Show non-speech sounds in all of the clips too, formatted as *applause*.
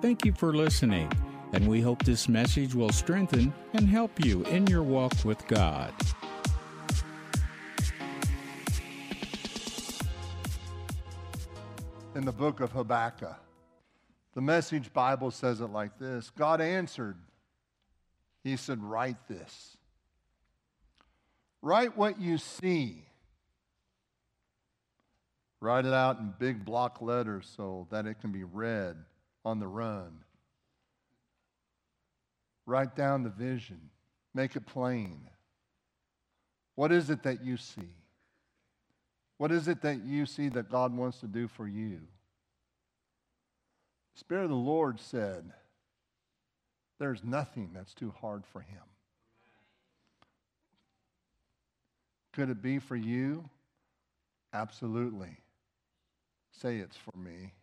Thank you for listening, and we hope this message will strengthen and help you in your walk with God. In the book of Habakkuk, the Message Bible says it like this God answered, He said, Write this. Write what you see. Write it out in big block letters so that it can be read on the run. Write down the vision, make it plain. What is it that you see? What is it that you see that God wants to do for you? The Spirit of the Lord said, There's nothing that's too hard for Him. Could it be for you? Absolutely. Say it's for me.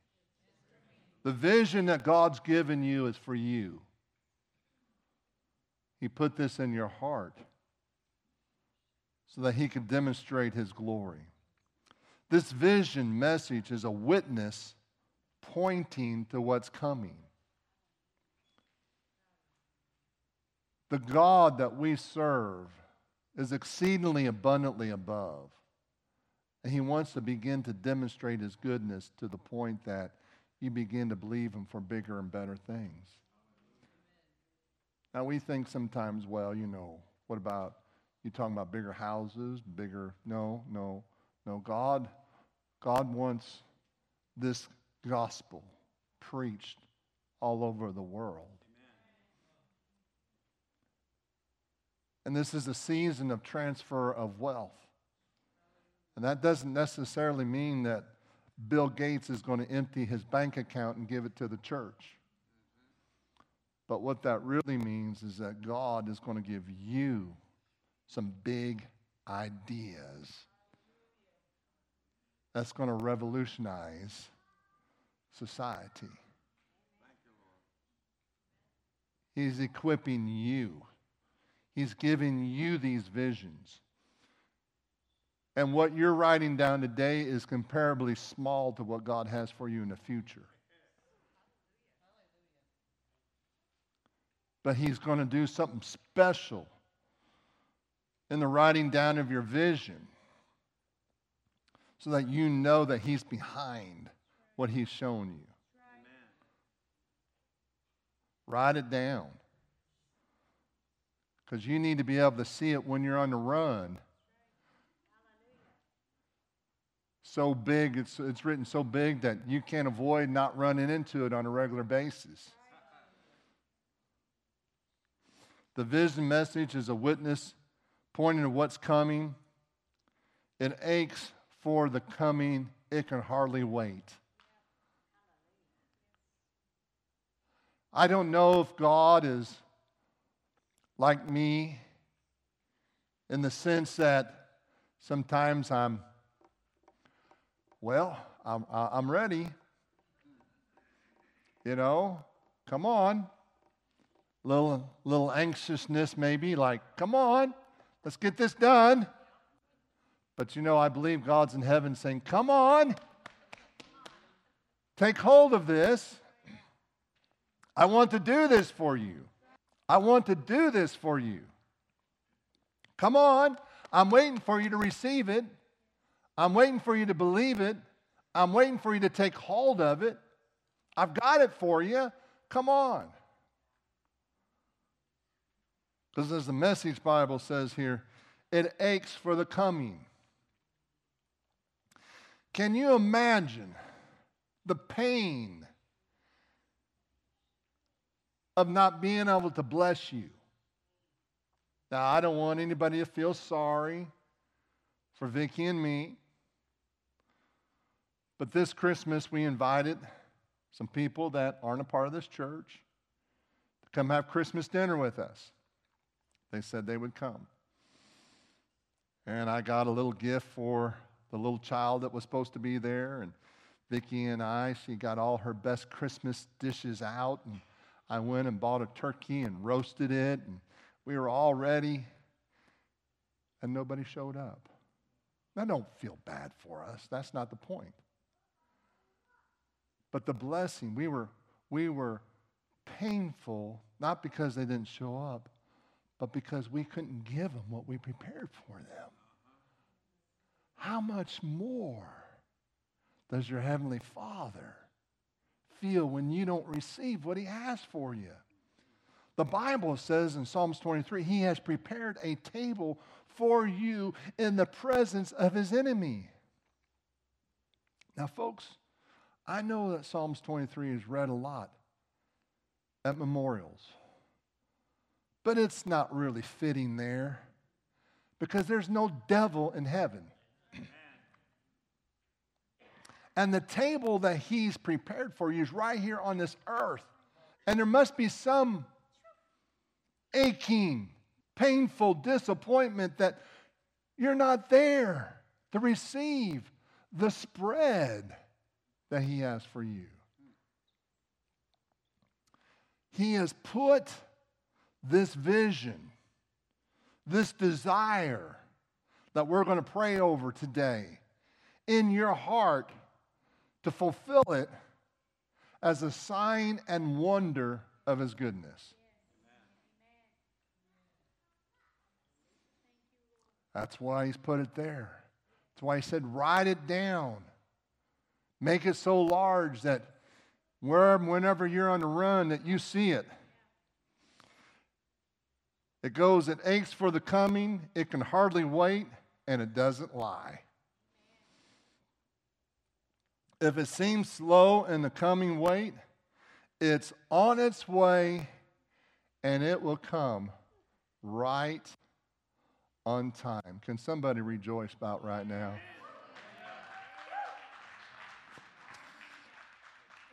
The vision that God's given you is for you. He put this in your heart so that He could demonstrate His glory. This vision message is a witness pointing to what's coming. The God that we serve is exceedingly abundantly above. And He wants to begin to demonstrate His goodness to the point that you begin to believe Him for bigger and better things. Now, we think sometimes, well, you know, what about you talking about bigger houses, bigger? No, no, no. God, God wants this gospel preached all over the world. And this is a season of transfer of wealth. And that doesn't necessarily mean that Bill Gates is going to empty his bank account and give it to the church. But what that really means is that God is going to give you some big ideas that's going to revolutionize society. He's equipping you. He's giving you these visions. And what you're writing down today is comparably small to what God has for you in the future. But He's going to do something special in the writing down of your vision so that you know that He's behind what He's shown you. Write it down. Because you need to be able to see it when you're on the run so big, it's, it's written so big that you can't avoid not running into it on a regular basis. The vision message is a witness pointing to what's coming. It aches for the coming, it can hardly wait. I don't know if God is like me in the sense that sometimes I'm well, I'm, I'm ready. You know, come on. Little, little anxiousness, maybe, like, come on, let's get this done. But you know, I believe God's in heaven saying, come on, take hold of this. I want to do this for you. I want to do this for you. Come on, I'm waiting for you to receive it. I'm waiting for you to believe it. I'm waiting for you to take hold of it. I've got it for you. Come on. Because as the Message Bible says here, it aches for the coming. Can you imagine the pain of not being able to bless you? Now, I don't want anybody to feel sorry for Vicki and me. But this Christmas, we invited some people that aren't a part of this church to come have Christmas dinner with us. They said they would come. And I got a little gift for the little child that was supposed to be there. And Vicki and I, she got all her best Christmas dishes out. And I went and bought a turkey and roasted it. And we were all ready. And nobody showed up. Now, don't feel bad for us. That's not the point. But the blessing, we were, we were painful, not because they didn't show up, but because we couldn't give them what we prepared for them. How much more does your Heavenly Father feel when you don't receive what He has for you? The Bible says in Psalms 23, He has prepared a table for you in the presence of His enemy. Now, folks, I know that Psalms 23 is read a lot at memorials, but it's not really fitting there because there's no devil in heaven. *clears throat* And the table that he's prepared for you is right here on this earth. And there must be some aching, painful disappointment that you're not there to receive the spread that He has for you. He has put this vision, this desire that we're going to pray over today in your heart to fulfill it as a sign and wonder of His goodness. That's why He's put it there. That's why He said, write it down. Make it so large that wherever, whenever you're on the run, that you see it. It goes, it aches for the coming, it can hardly wait, and it doesn't lie. If it seems slow in the coming wait, it's on its way and it will come right on time. Can somebody rejoice about right now?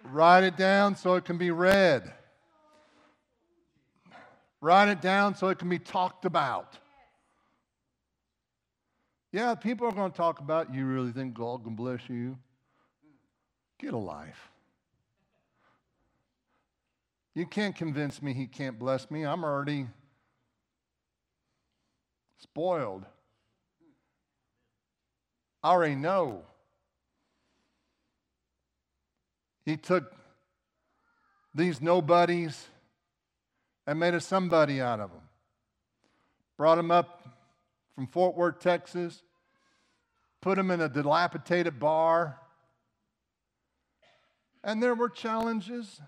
Write it down so it can be read. Write it down so it can be talked about. Yeah, people are going to talk about you really think God can bless you. Get a life. You can't convince me he can't bless me. I'm already spoiled. I already know. He took these nobodies and made a somebody out of them. Brought them up from Fort Worth, Texas, put them in a dilapidated bar. And there were challenges,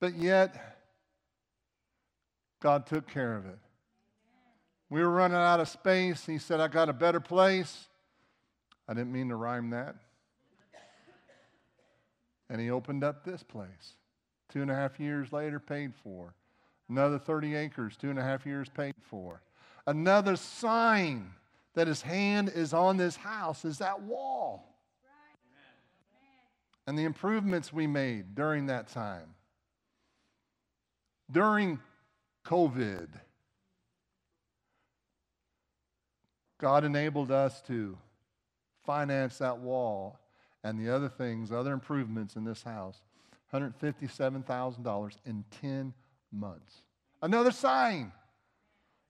but yet God took care of it. We were running out of space. He said, I got a better place. I didn't mean to rhyme that. And he opened up this place. Two and a half years later, paid for. Another 30 acres, two and a half years paid for. Another sign that his hand is on this house is that wall. And the improvements we made during that time. During COVID, God enabled us to finance that wall and the other things, other improvements in this house, $157,000 in 10 months. Another sign.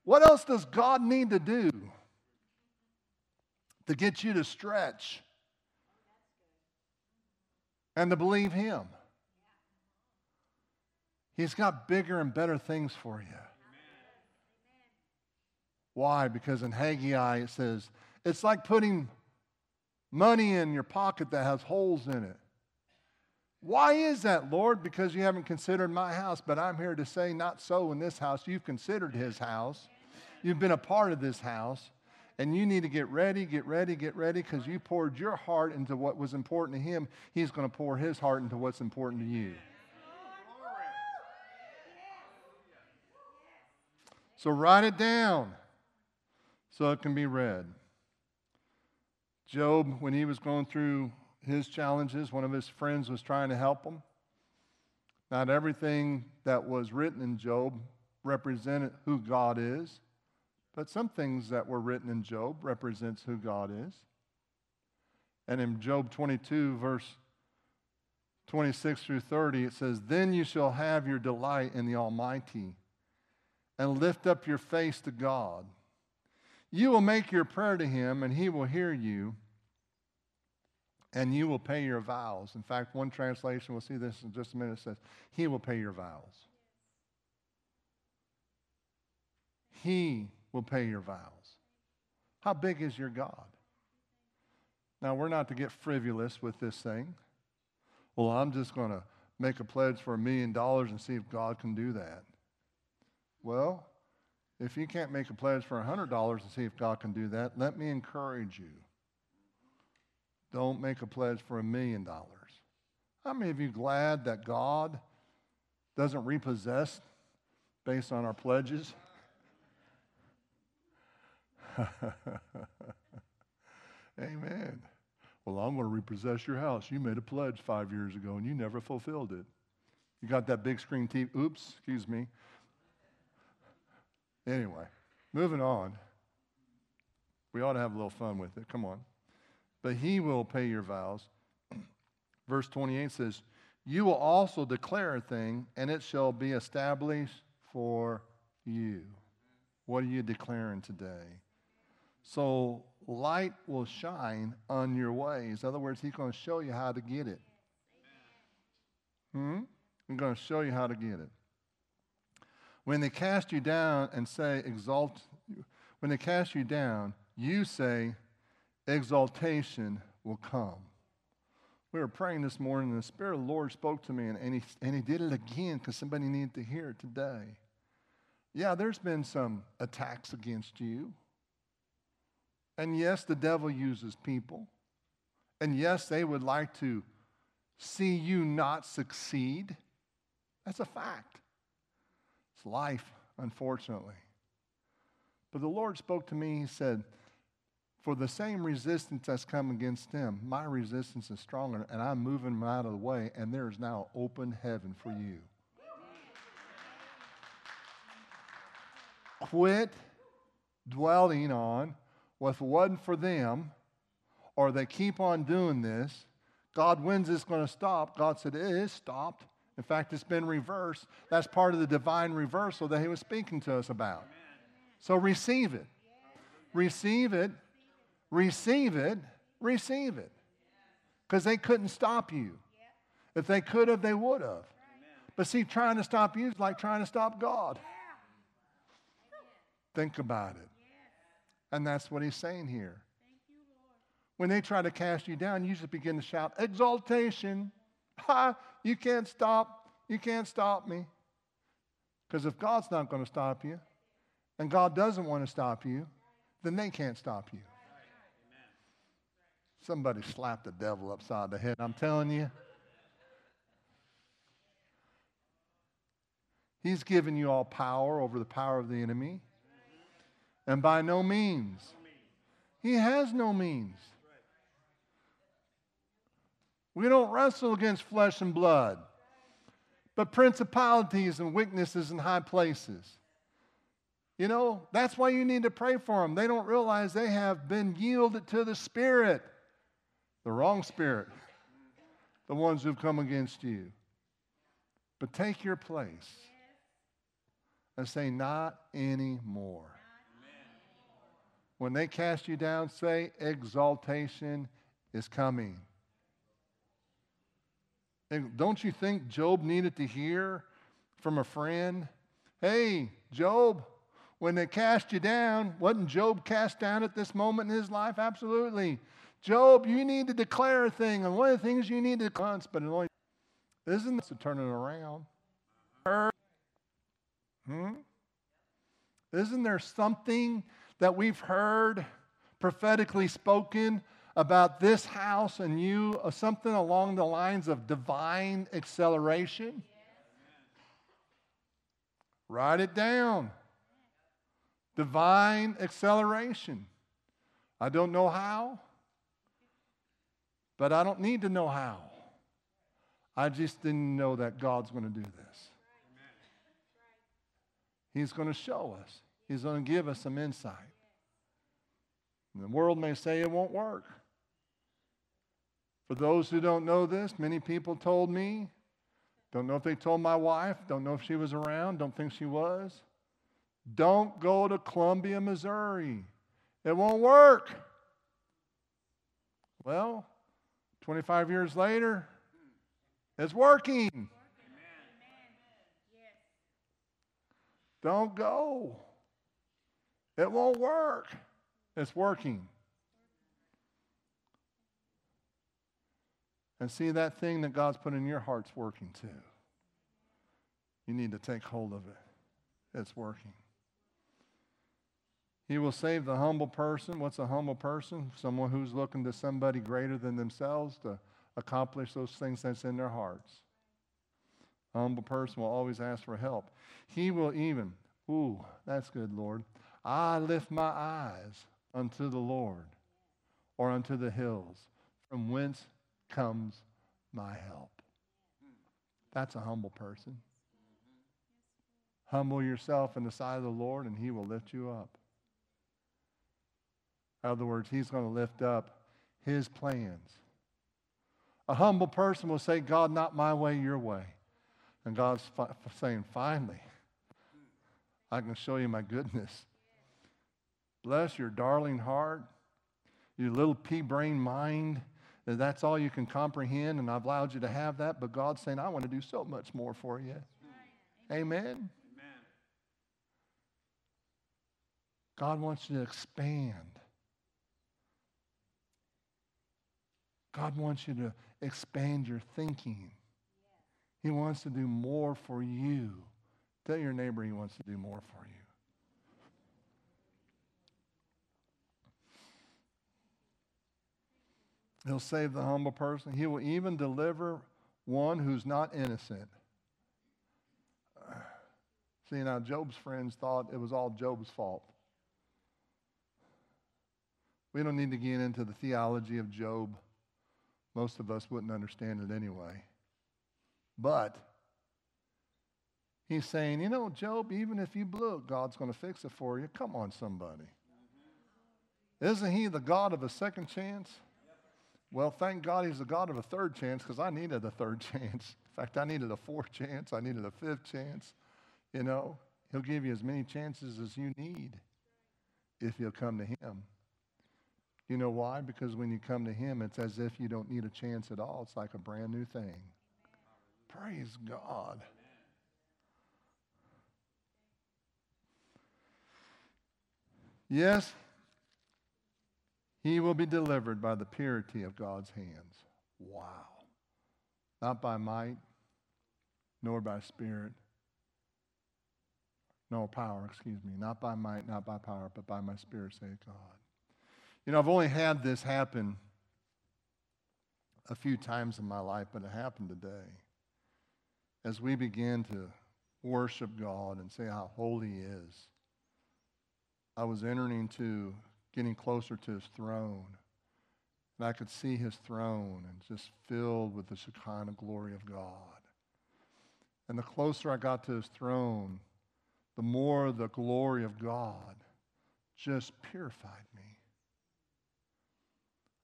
What else does God need to do to get you to stretch and to believe Him? He's got bigger and better things for you. Why? Because in Haggai it says, it's like putting money in your pocket that has holes in it. Why is that, Lord? Because you haven't considered my house. But I'm here to say, not so in this house. You've considered his house, you've been a part of this house. And you need to get ready, get ready, get ready, because you poured your heart into what was important to him. He's going to pour his heart into what's important to you. So write it down so it can be read. Job, when he was going through his challenges, one of his friends was trying to help him. Not everything that was written in Job represented who God is, but some things that were written in Job represents who God is. And in Job 22, verse 26 through 30, it says, Then you shall have your delight in the Almighty and lift up your face to God. You will make your prayer to him, and he will hear you and you will pay your vows. In fact, one translation, we'll see this in just a minute, says, He will pay your vows. He will pay your vows. How big is your God? Now, we're not to get frivolous with this thing. Well, I'm just going to make a pledge for a million dollars and see if God can do that. Well, if you can't make a pledge for a hundred dollars and see if God can do that, let me encourage you. Don't make a pledge for a million dollars. How many of you glad that God doesn't repossess based on our pledges? *laughs* Amen. Well, I'm going to repossess your house. You made a pledge five years ago and you never fulfilled it. You got that big screen TV. Oops, excuse me. Anyway, moving on. We ought to have a little fun with it. Come on. But he will pay your vows. *clears throat* Verse 28 says, You will also declare a thing, and it shall be established for you. What are you declaring today? So light will shine on your ways. In other words, he's going to show you how to get it. Hmm? I'm going to show you how to get it. When they cast you down and say, exalt, when they cast you down, you say, exaltation will come. We were praying this morning, and the Spirit of the Lord spoke to me, and, and, he, and he did it again because somebody needed to hear it today. Yeah, there's been some attacks against you. And yes, the devil uses people. And yes, they would like to see you not succeed. That's a fact. It's life, unfortunately. But the Lord spoke to me. He said, For the same resistance that's come against them, my resistance is stronger, and I'm moving them out of the way, and there is now open heaven for you. Quit dwelling on it wasn't for them, or they keep on doing this, God, when's this going to stop? God said, It is stopped. In fact, it's been reversed. That's part of the divine reversal that He was speaking to us about. So receive it. Receive it. Receive it. Receive it. Because they couldn't stop you. If they could have, they would have. But see, trying to stop you is like trying to stop God. Think about it. And that's what he's saying here. When they try to cast you down, you just begin to shout, Exaltation! You can't stop. You can't stop me. Because if God's not going to stop you, and God doesn't want to stop you, then they can't stop you. Somebody slapped the devil upside the head. I'm telling you. He's given you all power over the power of the enemy. And by no means. He has no means. We don't wrestle against flesh and blood, but principalities and weaknesses in high places. You know, that's why you need to pray for them. They don't realize they have been yielded to the Spirit, the wrong Spirit, the ones who've come against you. But take your place and say, Not anymore. When they cast you down, say, exaltation is coming. And don't you think Job needed to hear from a friend? Hey, Job, when they cast you down, wasn't Job cast down at this moment in his life? Absolutely. Job, you need to declare a thing, and one of the things you need to declare, but isn't this to turn it around. Hmm? Isn't there something that we've heard prophetically spoken about this house and you, uh, something along the lines of divine acceleration? Write it down. Divine acceleration. I don't know how, but I don't need to know how. I just didn't know that God's going to do this. He's going to show us. He's going to give us some insight. And the world may say it won't work. For those who don't know this, many people told me, don't know if they told my wife, don't know if she was around, don't think she was. Don't go to Columbia, Missouri. It won't work. Well, 25 years later, it's working. Don't go. It won't work. It's working. And see that thing that God's put in your heart's working too. You need to take hold of it. It's working. He will save the humble person. What's a humble person? Someone who's looking to somebody greater than themselves to accomplish those things that's in their hearts. A humble person will always ask for help. He will even, ooh, that's good, Lord. I lift my eyes unto the Lord or unto the hills, from whence comes my help. That's a humble person. Humble yourself in the sight of the Lord, and He will lift you up. In other words, He's going to lift up His plans. A humble person will say, God, not my way, your way. And God's fi- saying, finally, I can show you my goodness. Bless your darling heart, your little pea brain mind. That's all you can comprehend, and I've allowed you to have that. But God's saying, I want to do so much more for you. Amen. Amen. God wants you to expand. God wants you to expand your thinking. He wants to do more for you. Tell your neighbor he wants to do more for you. He'll save the humble person. He will even deliver one who's not innocent. See, now Job's friends thought it was all Job's fault. We don't need to get into the theology of Job. Most of us wouldn't understand it anyway. But he's saying, you know, Job, even if you blew it, God's going to fix it for you. Come on, somebody. Isn't he the God of a second chance? Well, thank God he's the God of a third chance because I needed a third *laughs* chance. In fact, I needed a fourth chance. I needed a fifth chance. You know, he'll give you as many chances as you need if you'll come to him. You know why? Because when you come to him, it's as if you don't need a chance at all. It's like a brand new thing. Praise God. Yes, he will be delivered by the purity of God's hands. Wow. Not by might, nor by spirit, no power, excuse me. Not by might, not by power, but by my spirit, say God. You know, I've only had this happen a few times in my life, but it happened today. As we begin to worship God and say how holy He is, I was entering into getting closer to his throne. And I could see his throne and just filled with the Shekinah glory of God. And the closer I got to his throne, the more the glory of God just purified me.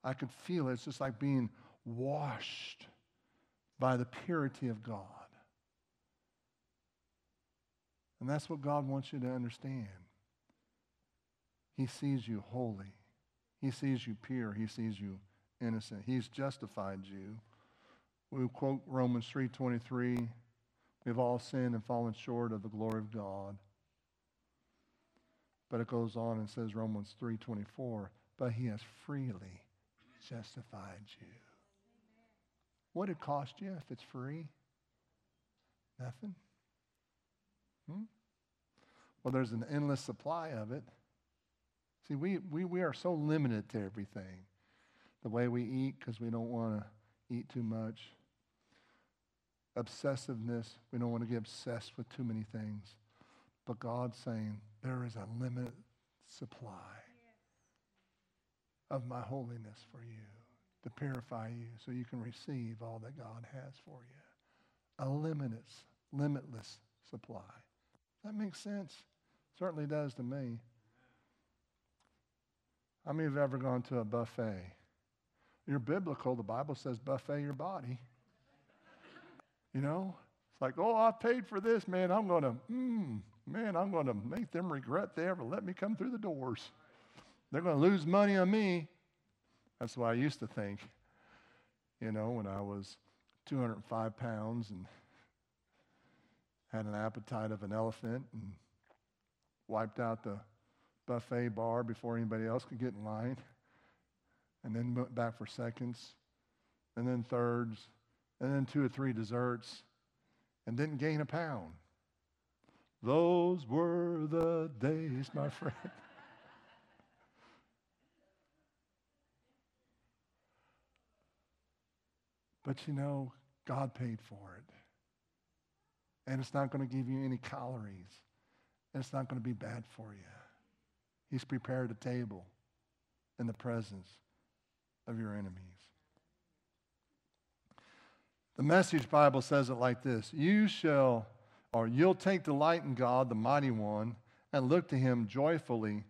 I could feel it. It's just like being washed by the purity of God. And that's what God wants you to understand. He sees you holy. He sees you pure. He sees you innocent. He's justified you. We quote Romans 3:23, we've all sinned and fallen short of the glory of God. But it goes on and says Romans 3:24, but he has freely justified you. What it cost you if it's free? Nothing. Hmm? Well, there's an endless supply of it. See, we, we, we are so limited to everything. The way we eat, because we don't want to eat too much. Obsessiveness, we don't want to get obsessed with too many things. But God's saying, there is a limited supply of my holiness for you to purify you so you can receive all that God has for you. A limitless, limitless supply. That makes sense? Certainly does to me. How many have ever gone to a buffet? You're biblical. The Bible says buffet your body. You know? It's like, oh, I paid for this, man. I'm going to, mm, man, I'm going to make them regret they ever let me come through the doors. They're going to lose money on me. That's what I used to think. you know, when I was 205 pounds and had an appetite of an elephant and wiped out the buffet bar before anybody else could get in line, and then went back for seconds, and then thirds, and then two or three desserts, and didn't gain a pound. Those were the days, my *laughs* friend. but you know, God paid for it. And it's not going to give you any calories. And it's not going to be bad for you. He's prepared a table in the presence of your enemies. The Message Bible says it like this You shall, or you'll take delight in God, the mighty one, and look to him joyfully,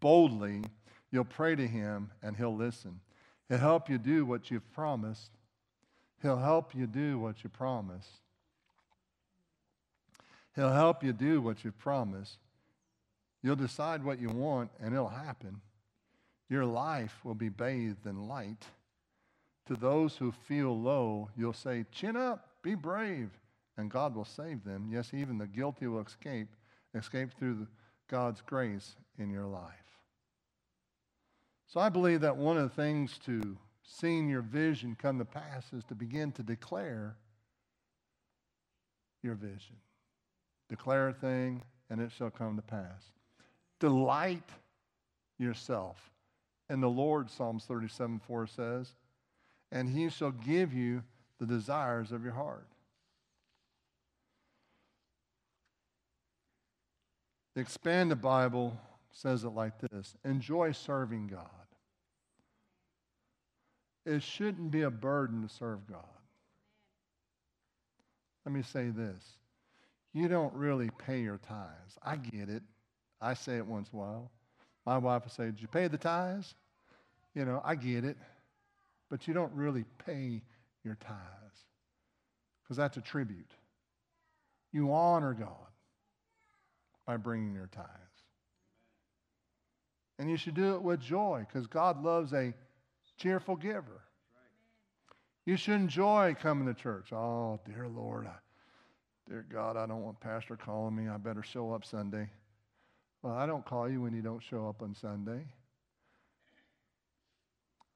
boldly. You'll pray to him, and he'll listen. He'll help you do what you've promised. He'll help you do what you promised. He'll help you do what you've promised. You'll decide what you want, and it'll happen. Your life will be bathed in light. To those who feel low, you'll say, Chin up, be brave, and God will save them. Yes, even the guilty will escape, escape through God's grace in your life. So I believe that one of the things to seeing your vision come to pass is to begin to declare your vision. Declare a thing, and it shall come to pass. Delight yourself. And the Lord, Psalms 37 4 says, and he shall give you the desires of your heart. The expanded Bible says it like this Enjoy serving God. It shouldn't be a burden to serve God. Let me say this you don't really pay your tithes. I get it. I say it once in a while. My wife will say, Did you pay the tithes? You know, I get it. But you don't really pay your tithes because that's a tribute. You honor God by bringing your tithes. And you should do it with joy because God loves a cheerful giver. You should enjoy coming to church. Oh, dear Lord, I, Dear God, I don't want Pastor calling me. I better show up Sunday. Well, I don't call you when you don't show up on Sunday.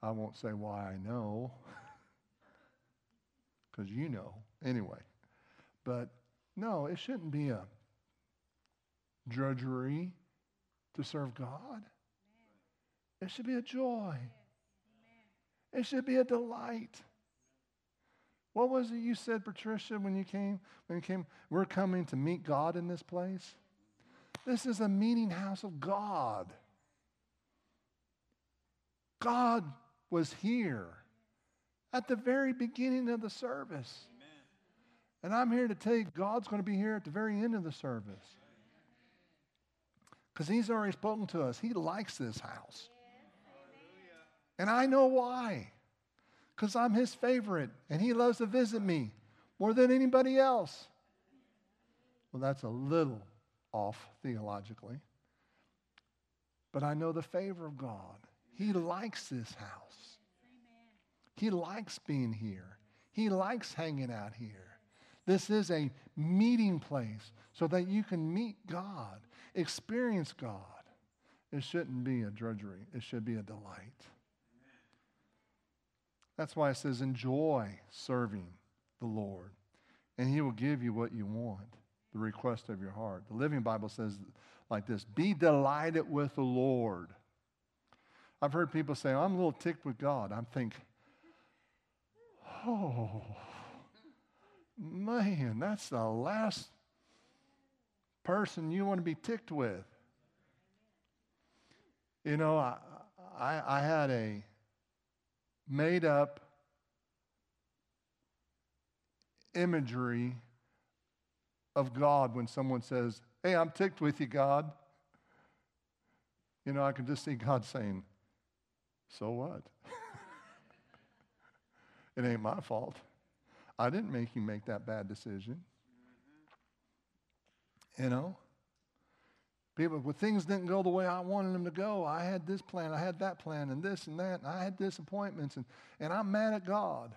I won't say why I know, *laughs* because you know anyway. But no, it shouldn't be a drudgery to serve God. It should be a joy. It should be a delight. What was it you said, Patricia, when you came? When you came, we're coming to meet God in this place. This is a meeting house of God. God was here at the very beginning of the service. Amen. And I'm here to tell you, God's going to be here at the very end of the service. Because He's already spoken to us. He likes this house. And I know why because I'm his favorite and he loves to visit me more than anybody else. Well, that's a little off theologically. But I know the favor of God. He likes this house. He likes being here. He likes hanging out here. This is a meeting place so that you can meet God, experience God. It shouldn't be a drudgery, it should be a delight. That's why it says, enjoy serving the Lord, and He will give you what you want, the request of your heart. The Living Bible says like this Be delighted with the Lord. I've heard people say, I'm a little ticked with God. I'm thinking, oh, man, that's the last person you want to be ticked with. You know, I, I, I had a made up imagery of God when someone says, Hey, I'm ticked with you, God. You know, I can just see God saying, So what? *laughs* it ain't my fault. I didn't make you make that bad decision. You know? People, when things didn't go the way I wanted them to go, I had this plan, I had that plan, and this and that, and I had disappointments, and, and I'm mad at God.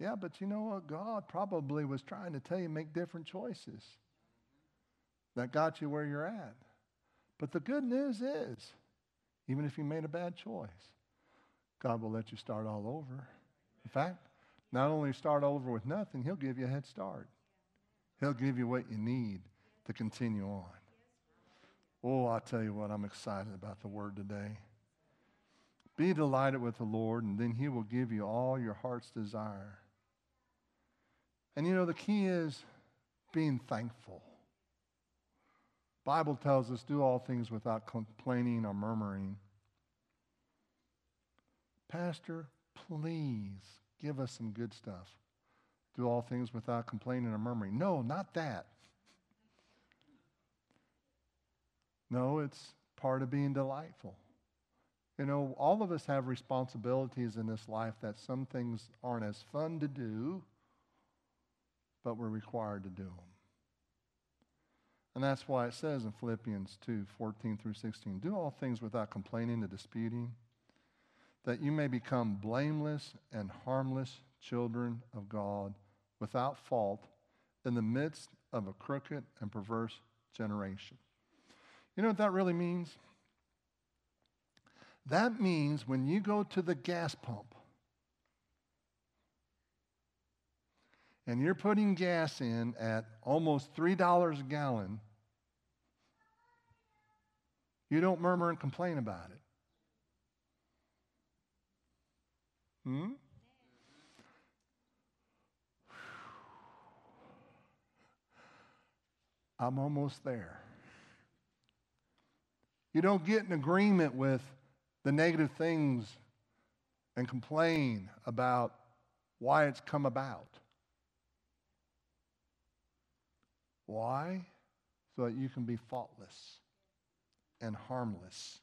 Yeah, but you know what? God probably was trying to tell you make different choices that got you where you're at. But the good news is, even if you made a bad choice, God will let you start all over. In fact, not only start over with nothing, He'll give you a head start. He'll give you what you need to continue on. Oh, I tell you what, I'm excited about the word today. Be delighted with the Lord, and then He will give you all your heart's desire. And you know, the key is being thankful. Bible tells us do all things without complaining or murmuring. Pastor, please give us some good stuff. Do all things without complaining or murmuring. No, not that. No, it's part of being delightful. You know, all of us have responsibilities in this life that some things aren't as fun to do, but we're required to do them. And that's why it says in Philippians 2 14 through 16 do all things without complaining or disputing, that you may become blameless and harmless children of God without fault in the midst of a crooked and perverse generation. You know what that really means? That means when you go to the gas pump and you're putting gas in at almost $3 a gallon, you don't murmur and complain about it. Hmm? I'm almost there. You don't get in agreement with the negative things and complain about why it's come about. Why? So that you can be faultless and harmless.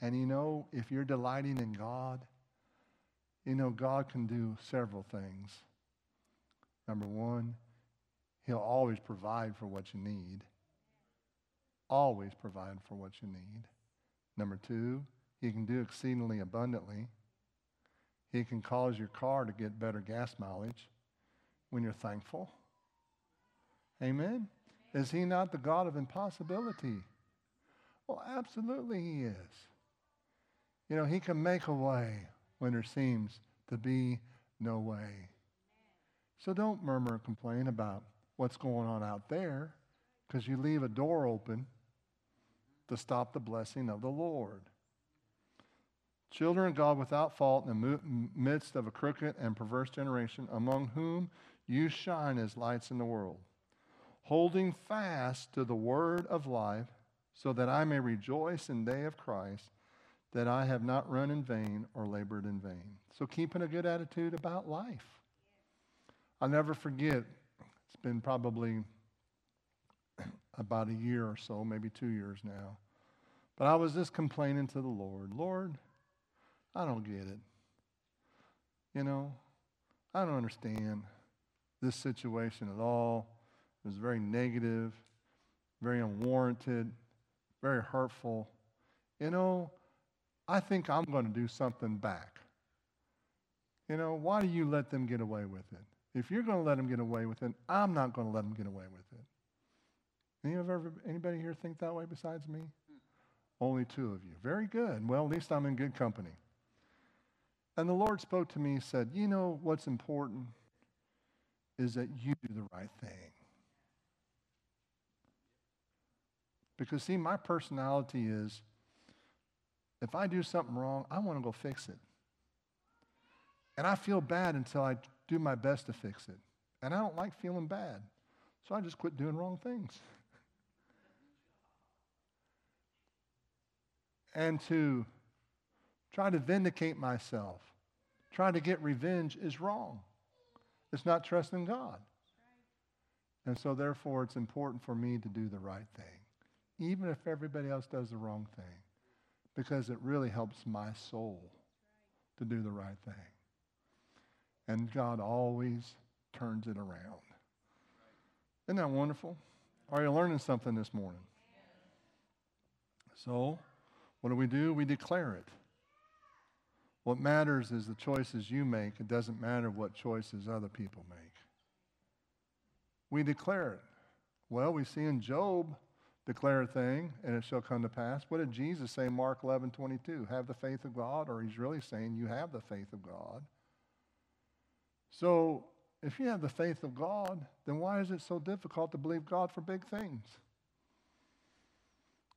And you know, if you're delighting in God, you know, God can do several things. Number one, He'll always provide for what you need. Always provide for what you need. Number two, He can do exceedingly abundantly. He can cause your car to get better gas mileage when you're thankful. Amen? Is He not the God of impossibility? Well, absolutely He is. You know, He can make a way when there seems to be no way. So don't murmur and complain about what's going on out there because you leave a door open to stop the blessing of the Lord. Children of God without fault in the midst of a crooked and perverse generation, among whom you shine as lights in the world, holding fast to the word of life, so that I may rejoice in day of Christ, that I have not run in vain or labored in vain. So keeping a good attitude about life. I'll never forget it's been probably *clears throat* about a year or so, maybe two years now. But I was just complaining to the Lord Lord, I don't get it. You know, I don't understand this situation at all. It was very negative, very unwarranted, very hurtful. You know, I think I'm going to do something back. You know, why do you let them get away with it? If you're going to let them get away with it, I'm not going to let them get away with it. Any of ever, anybody here think that way besides me? Only two of you. Very good. Well, at least I'm in good company. And the Lord spoke to me and said, You know what's important is that you do the right thing. Because, see, my personality is if I do something wrong, I want to go fix it. And I feel bad until I do my best to fix it. And I don't like feeling bad. So I just quit doing wrong things. and to try to vindicate myself, try to get revenge is wrong. It's not trusting God. And so, therefore, it's important for me to do the right thing, even if everybody else does the wrong thing, because it really helps my soul to do the right thing. And God always turns it around. Isn't that wonderful? Are you learning something this morning? So, what do we do? We declare it. What matters is the choices you make. It doesn't matter what choices other people make. We declare it. Well, we see in Job declare a thing and it shall come to pass. What did Jesus say in Mark 11 22? Have the faith of God, or he's really saying you have the faith of God. So if you have the faith of God, then why is it so difficult to believe God for big things?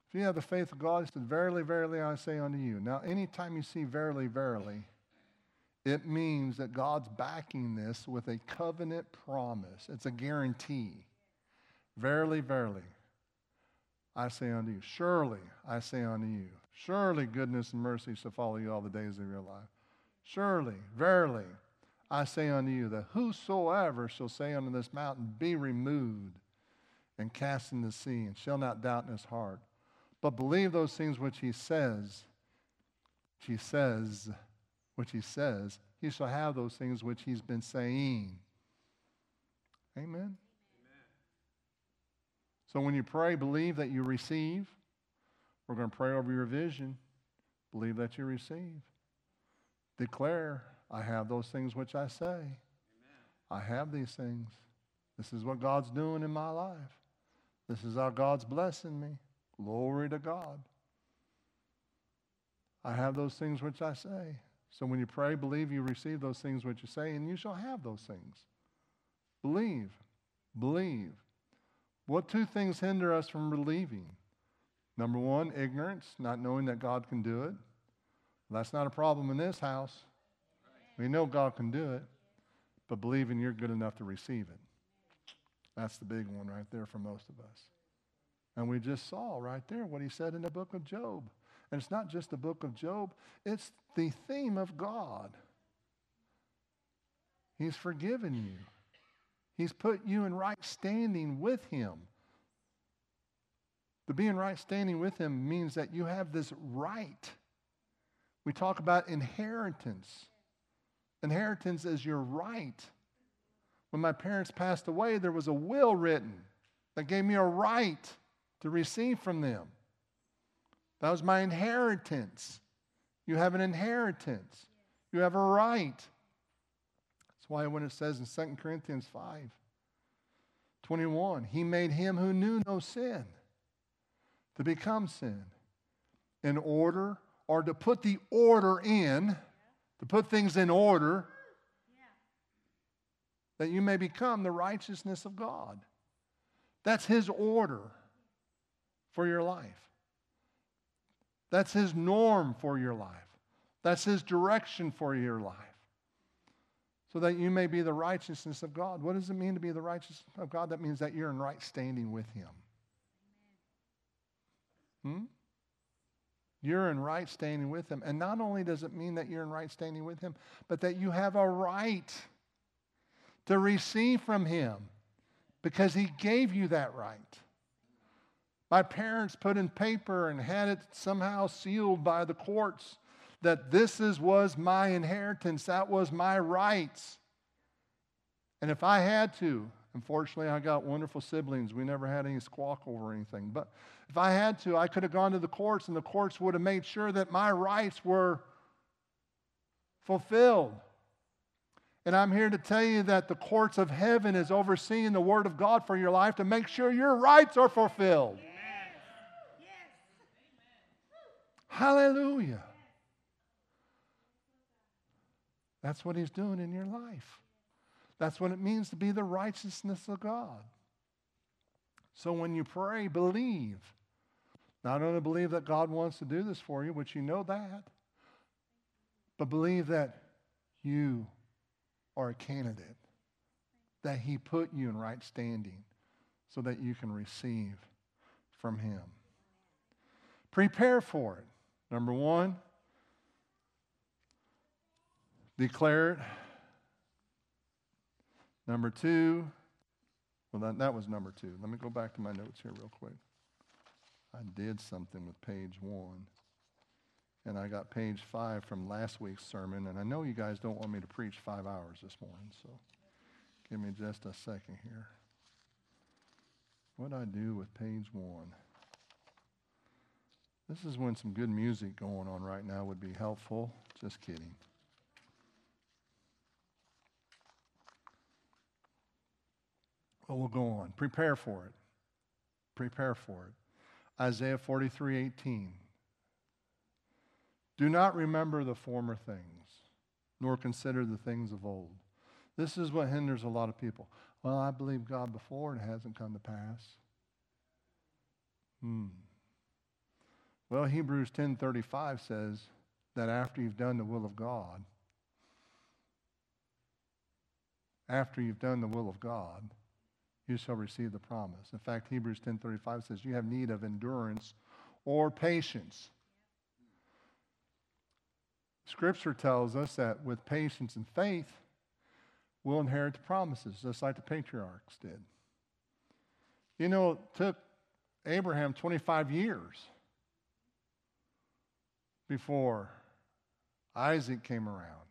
If you have the faith of God, he said, Verily, verily, I say unto you. Now, anytime you see verily, verily, it means that God's backing this with a covenant promise. It's a guarantee. Verily, verily, I say unto you. Surely, I say unto you. Surely goodness and mercy shall follow you all the days of your life. Surely, verily, I say unto you that whosoever shall say unto this mountain, Be removed and cast in the sea, and shall not doubt in his heart, but believe those things which he says, which he says, which he says, he shall have those things which he's been saying. Amen. So when you pray, believe that you receive. We're going to pray over your vision. Believe that you receive. Declare, I have those things which I say. Amen. I have these things. This is what God's doing in my life. This is how God's blessing me. Glory to God. I have those things which I say. So when you pray, believe you receive those things which you say, and you shall have those things. Believe. Believe. What two things hinder us from believing? Number one, ignorance, not knowing that God can do it. That's not a problem in this house. We know God can do it, but believing you're good enough to receive it. That's the big one right there for most of us. And we just saw right there what he said in the book of Job. And it's not just the book of Job, it's the theme of God. He's forgiven you. He's put you in right standing with Him. To be in right standing with Him means that you have this right. We talk about inheritance. Inheritance is your right. When my parents passed away, there was a will written that gave me a right to receive from them. That was my inheritance. You have an inheritance, you have a right. That's why when it says in 2 Corinthians 5 21, he made him who knew no sin to become sin in order or to put the order in, to put things in order, that you may become the righteousness of God. That's his order for your life. That's his norm for your life. That's his direction for your life so that you may be the righteousness of God. What does it mean to be the righteousness of God? That means that you're in right standing with Him. Hmm? You're in right standing with Him. And not only does it mean that you're in right standing with Him, but that you have a right to receive from Him because He gave you that right. My parents put in paper and had it somehow sealed by the courts that this is, was my inheritance, that was my rights. And if I had to, unfortunately, I got wonderful siblings. We never had any squawk over anything. But if I had to, I could have gone to the courts, and the courts would have made sure that my rights were fulfilled. And I'm here to tell you that the courts of heaven is overseeing the Word of God for your life to make sure your rights are fulfilled. Yes. Hallelujah. That's what He's doing in your life. That's what it means to be the righteousness of God. So when you pray, believe. Not only believe that God wants to do this for you, which you know that, but believe that you are a candidate, that He put you in right standing so that you can receive from Him. Prepare for it. Number one, Declare it. Number two, well, that, that was number two. Let me go back to my notes here real quick. I did something with page one. And I got page five from last week's sermon. And I know you guys don't want me to preach five hours this morning, so give me just a second here. What I do with page one? This is when some good music going on right now would be helpful. Just kidding. Well, we'll go on. Prepare for it. Prepare for it. Isaiah 43 18. Do not remember the former things, nor consider the things of old. This is what hinders a lot of people. Well, I believe God before and it hasn't come to pass. Hmm. Well, Hebrews 10:35 says that after you've done the will of God, after you've done the will of God, you shall receive the promise. In fact, Hebrews 10:35 says you have need of endurance or patience. Scripture tells us that with patience and faith, we'll inherit the promises, just like the patriarchs did. You know, it took Abraham 25 years before Isaac came around.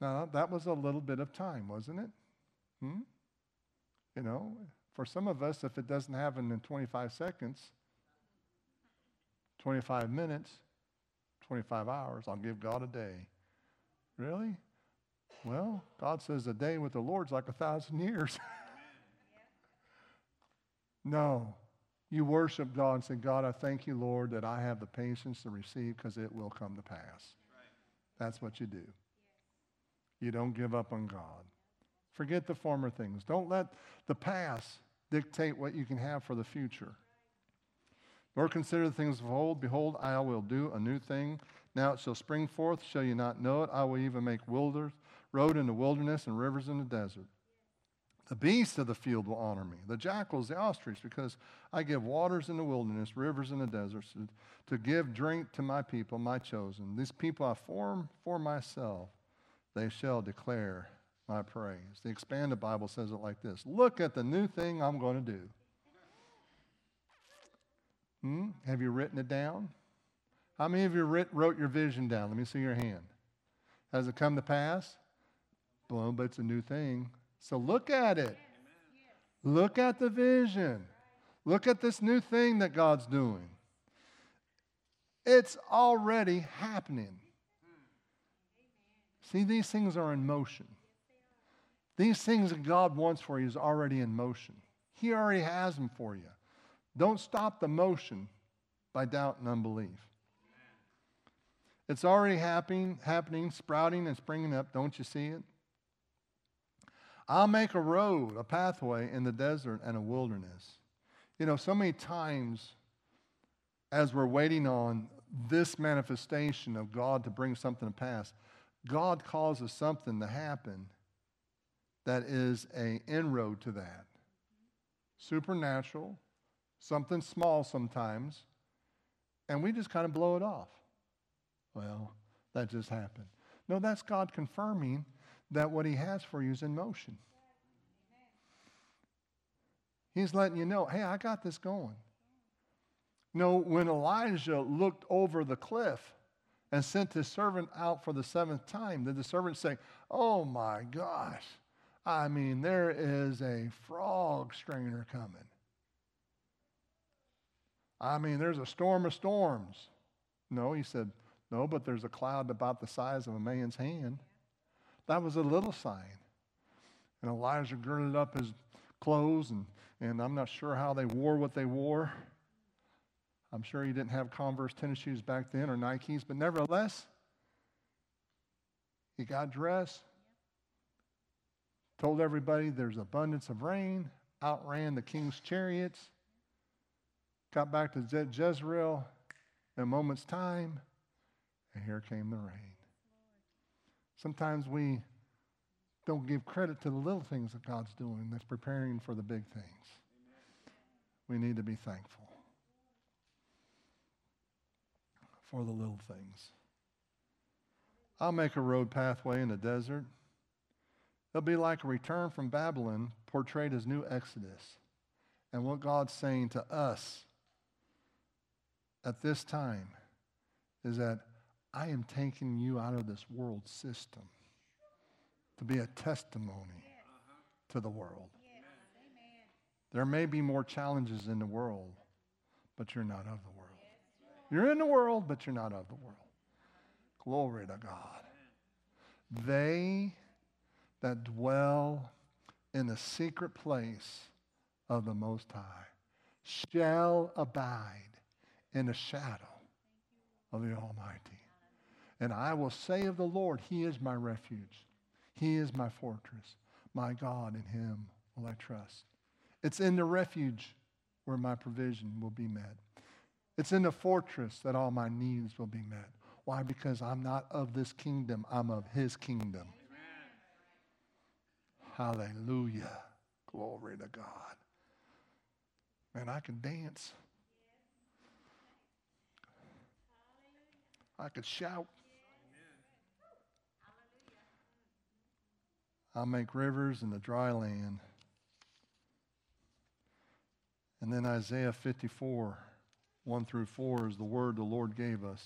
Now, that was a little bit of time, wasn't it? Hmm? You know, for some of us, if it doesn't happen in 25 seconds, 25 minutes, 25 hours, I'll give God a day. Really? Well, God says a day with the Lord's like a thousand years. *laughs* no. You worship God and say, God, I thank you, Lord, that I have the patience to receive because it will come to pass. That's what you do. You don't give up on God. Forget the former things. Don't let the past dictate what you can have for the future. Nor consider the things of old. Behold, I will do a new thing. Now it shall spring forth. Shall you not know it? I will even make wilderness, road in the wilderness and rivers in the desert. The beasts of the field will honor me, the jackals, the ostrich, because I give waters in the wilderness, rivers in the deserts, to, to give drink to my people, my chosen. These people I form for myself, they shall declare my praise. The expanded Bible says it like this Look at the new thing I'm going to do. Hmm? Have you written it down? How many of you writ, wrote your vision down? Let me see your hand. Has it come to pass? Well, but it's a new thing. So look at it. Look at the vision. Look at this new thing that God's doing. It's already happening. See, these things are in motion. These things that God wants for you is already in motion. He already has them for you. Don't stop the motion by doubt and unbelief. It's already happening, happening, sprouting and springing up. Don't you see it? I'll make a road, a pathway in the desert and a wilderness. You know, so many times as we're waiting on this manifestation of God to bring something to pass, God causes something to happen that is an inroad to that. Supernatural, something small sometimes, and we just kind of blow it off. Well, that just happened. No, that's God confirming that what he has for you is in motion. He's letting you know, hey, I got this going. no, when Elijah looked over the cliff and sent his servant out for the seventh time, did the servant say, oh my gosh, I mean, there is a frog strainer coming. I mean, there's a storm of storms. No, he said, no, but there's a cloud about the size of a man's hand. That was a little sign. And Elijah girded up his clothes, and, and I'm not sure how they wore what they wore. I'm sure he didn't have Converse tennis shoes back then or Nikes, but nevertheless, he got dressed, told everybody there's abundance of rain, outran the king's chariots, got back to Je- Jezreel in a moment's time, and here came the rain. Sometimes we don't give credit to the little things that God's doing that's preparing for the big things. We need to be thankful for the little things. I'll make a road pathway in the desert. It'll be like a return from Babylon portrayed as new Exodus. And what God's saying to us at this time is that I am taking you out of this world system to be a testimony to the world. There may be more challenges in the world, but you're not of the world. You're in the world, but you're not of the world. Glory to God. They that dwell in the secret place of the Most High shall abide in the shadow of the Almighty. And I will say of the Lord, He is my refuge. He is my fortress. My God, in Him will I trust. It's in the refuge where my provision will be met. It's in the fortress that all my needs will be met. Why? Because I'm not of this kingdom, I'm of His kingdom. Hallelujah. Glory to God. Man, I can dance. I could shout. I'll make rivers in the dry land. And then Isaiah 54, 1 through 4 is the word the Lord gave us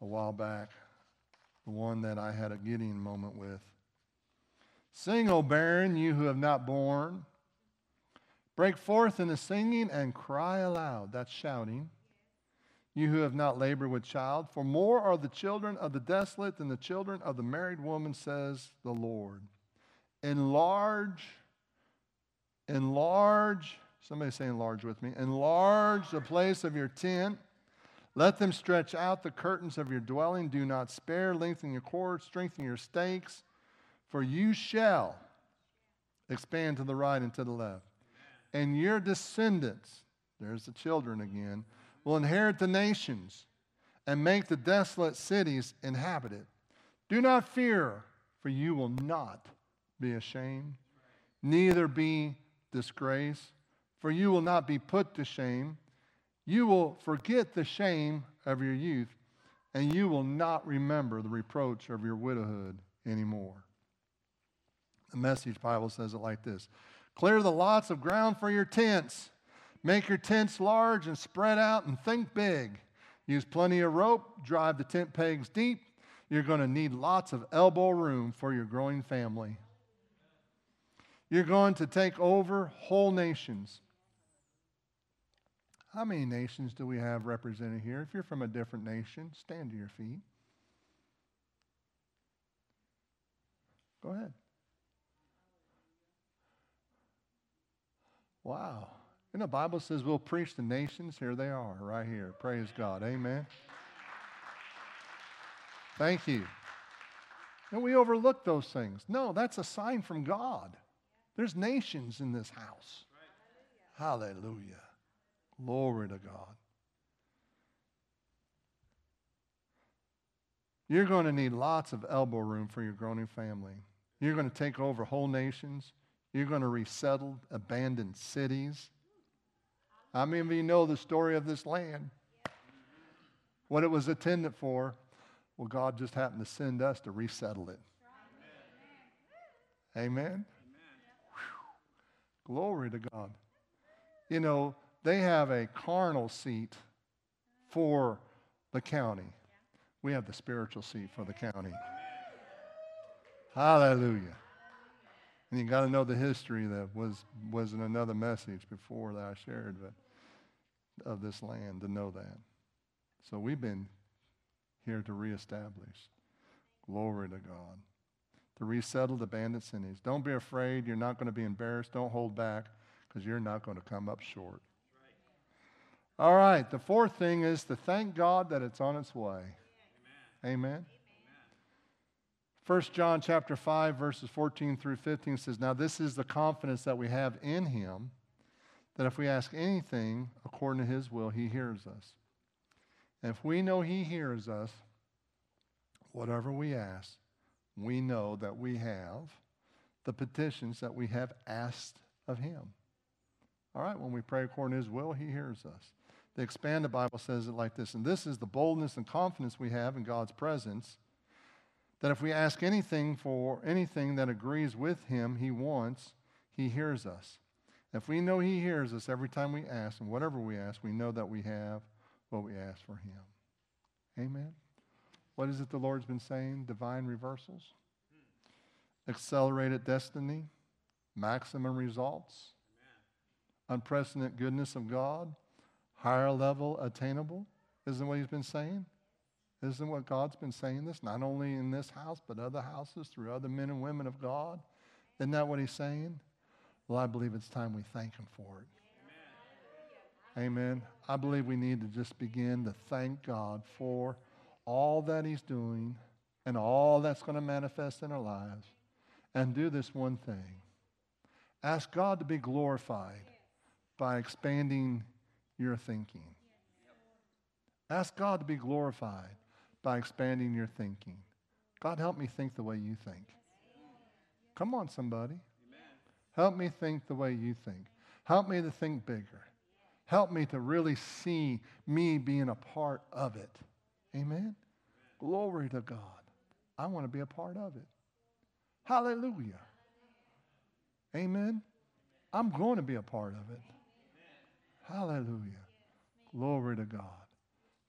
a while back, the one that I had a Gideon moment with. Sing, O barren, you who have not borne. Break forth in the singing and cry aloud. That's shouting. You who have not labored with child, for more are the children of the desolate than the children of the married woman, says the Lord. Enlarge, enlarge, somebody say enlarge with me. Enlarge the place of your tent. Let them stretch out the curtains of your dwelling. Do not spare. Lengthen your cords, strengthen your stakes, for you shall expand to the right and to the left. And your descendants, there's the children again, will inherit the nations and make the desolate cities inhabited. Do not fear, for you will not be ashamed, neither be disgraced, for you will not be put to shame. You will forget the shame of your youth, and you will not remember the reproach of your widowhood anymore. The Message Bible says it like this Clear the lots of ground for your tents Make your tents large and spread out and think big. Use plenty of rope, drive the tent pegs deep. You're going to need lots of elbow room for your growing family. You're going to take over whole nations. How many nations do we have represented here? If you're from a different nation, stand to your feet. Go ahead. Wow. And the Bible says we'll preach the nations. Here they are, right here. Praise God. Amen. Thank you. And we overlook those things. No, that's a sign from God. There's nations in this house. Hallelujah. Glory to God. You're going to need lots of elbow room for your growing family. You're going to take over whole nations. You're going to resettle abandoned cities. How many of you know the story of this land? What it was intended for? Well, God just happened to send us to resettle it. Amen. Amen. Glory to God. You know, they have a carnal seat for the county. We have the spiritual seat for the county. Hallelujah. And you got to know the history that was was in another message before that I shared, but of this land to know that. So we've been here to reestablish. Glory to God. To resettle the bandit cities. Don't be afraid. You're not going to be embarrassed. Don't hold back because you're not going to come up short. All right. The fourth thing is to thank God that it's on its way. Amen. Amen. 1 John chapter 5 verses 14 through 15 says, "Now this is the confidence that we have in him that if we ask anything according to his will, he hears us. And if we know he hears us, whatever we ask, we know that we have the petitions that we have asked of him. All right, when we pray according to his will, he hears us. The expanded Bible says it like this, and this is the boldness and confidence we have in God's presence that if we ask anything for anything that agrees with him he wants, he hears us. If we know He hears us every time we ask, and whatever we ask, we know that we have what we ask for Him. Amen. What is it the Lord's been saying? Divine reversals, accelerated destiny, maximum results, unprecedented goodness of God, higher level attainable? Isn't what he's been saying? Isn't what God's been saying this? Not only in this house, but other houses through other men and women of God. Isn't that what he's saying? Well, I believe it's time we thank him for it. Amen. Amen. I believe we need to just begin to thank God for all that he's doing and all that's going to manifest in our lives. And do this one thing ask God to be glorified by expanding your thinking. Ask God to be glorified by expanding your thinking. God, help me think the way you think. Come on, somebody. Help me think the way you think. Help me to think bigger. Help me to really see me being a part of it. Amen? Glory to God. I want to be a part of it. Hallelujah. Amen. I'm going to be a part of it. Hallelujah. Glory to God.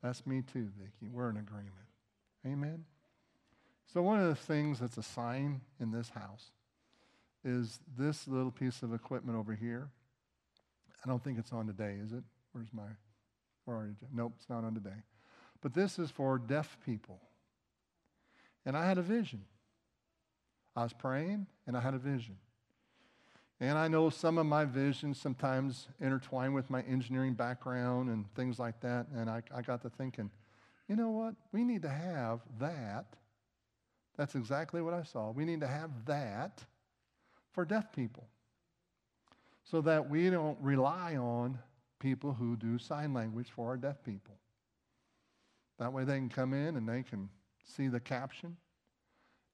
That's me too, Vicki. We're in agreement. Amen. So one of the things that's a sign in this house is this little piece of equipment over here. I don't think it's on today, is it? Where's my, where are you? Nope, it's not on today. But this is for deaf people. And I had a vision. I was praying and I had a vision. And I know some of my visions sometimes intertwine with my engineering background and things like that. And I, I got to thinking, you know what? We need to have that. That's exactly what I saw. We need to have that for deaf people so that we don't rely on people who do sign language for our deaf people. That way they can come in and they can see the caption.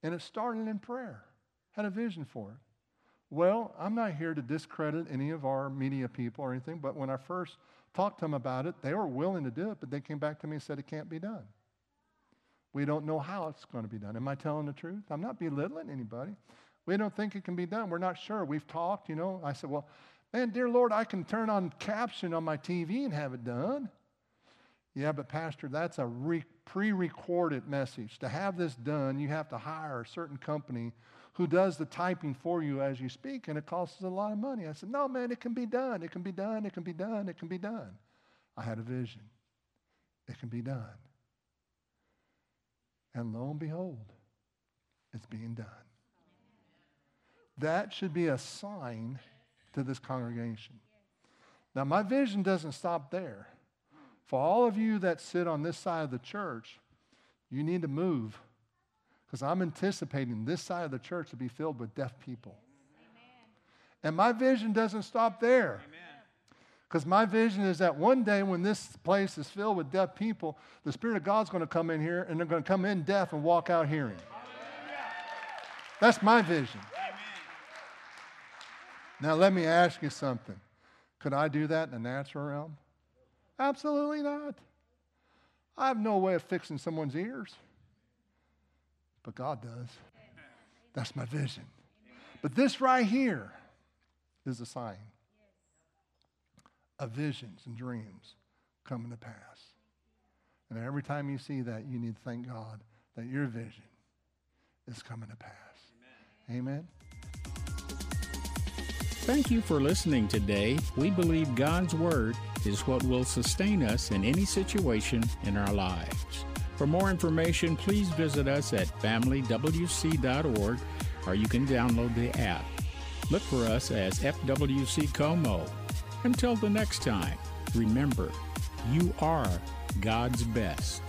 And it started in prayer. Had a vision for it. Well, I'm not here to discredit any of our media people or anything, but when I first talked to them about it, they were willing to do it, but they came back to me and said it can't be done. We don't know how it's going to be done. Am I telling the truth? I'm not belittling anybody. We don't think it can be done. We're not sure. We've talked, you know. I said, well, man, dear Lord, I can turn on caption on my TV and have it done. Yeah, but Pastor, that's a re- pre recorded message. To have this done, you have to hire a certain company who does the typing for you as you speak, and it costs a lot of money. I said, No, man, it can be done. It can be done. It can be done. It can be done. I had a vision. It can be done. And lo and behold, it's being done. That should be a sign to this congregation. Now, my vision doesn't stop there. For all of you that sit on this side of the church, you need to move because I'm anticipating this side of the church to be filled with deaf people. Amen. And my vision doesn't stop there. Because my vision is that one day when this place is filled with deaf people, the Spirit of God's going to come in here and they're going to come in deaf and walk out hearing. That's my vision. Amen. Now, let me ask you something. Could I do that in the natural realm? Absolutely not. I have no way of fixing someone's ears but God does. That's my vision. But this right here is a sign of visions and dreams coming to pass. And every time you see that, you need to thank God that your vision is coming to pass. Amen. Amen. Thank you for listening today. We believe God's Word is what will sustain us in any situation in our lives. For more information, please visit us at familywc.org or you can download the app. Look for us as FWC Como. Until the next time, remember, you are God's best.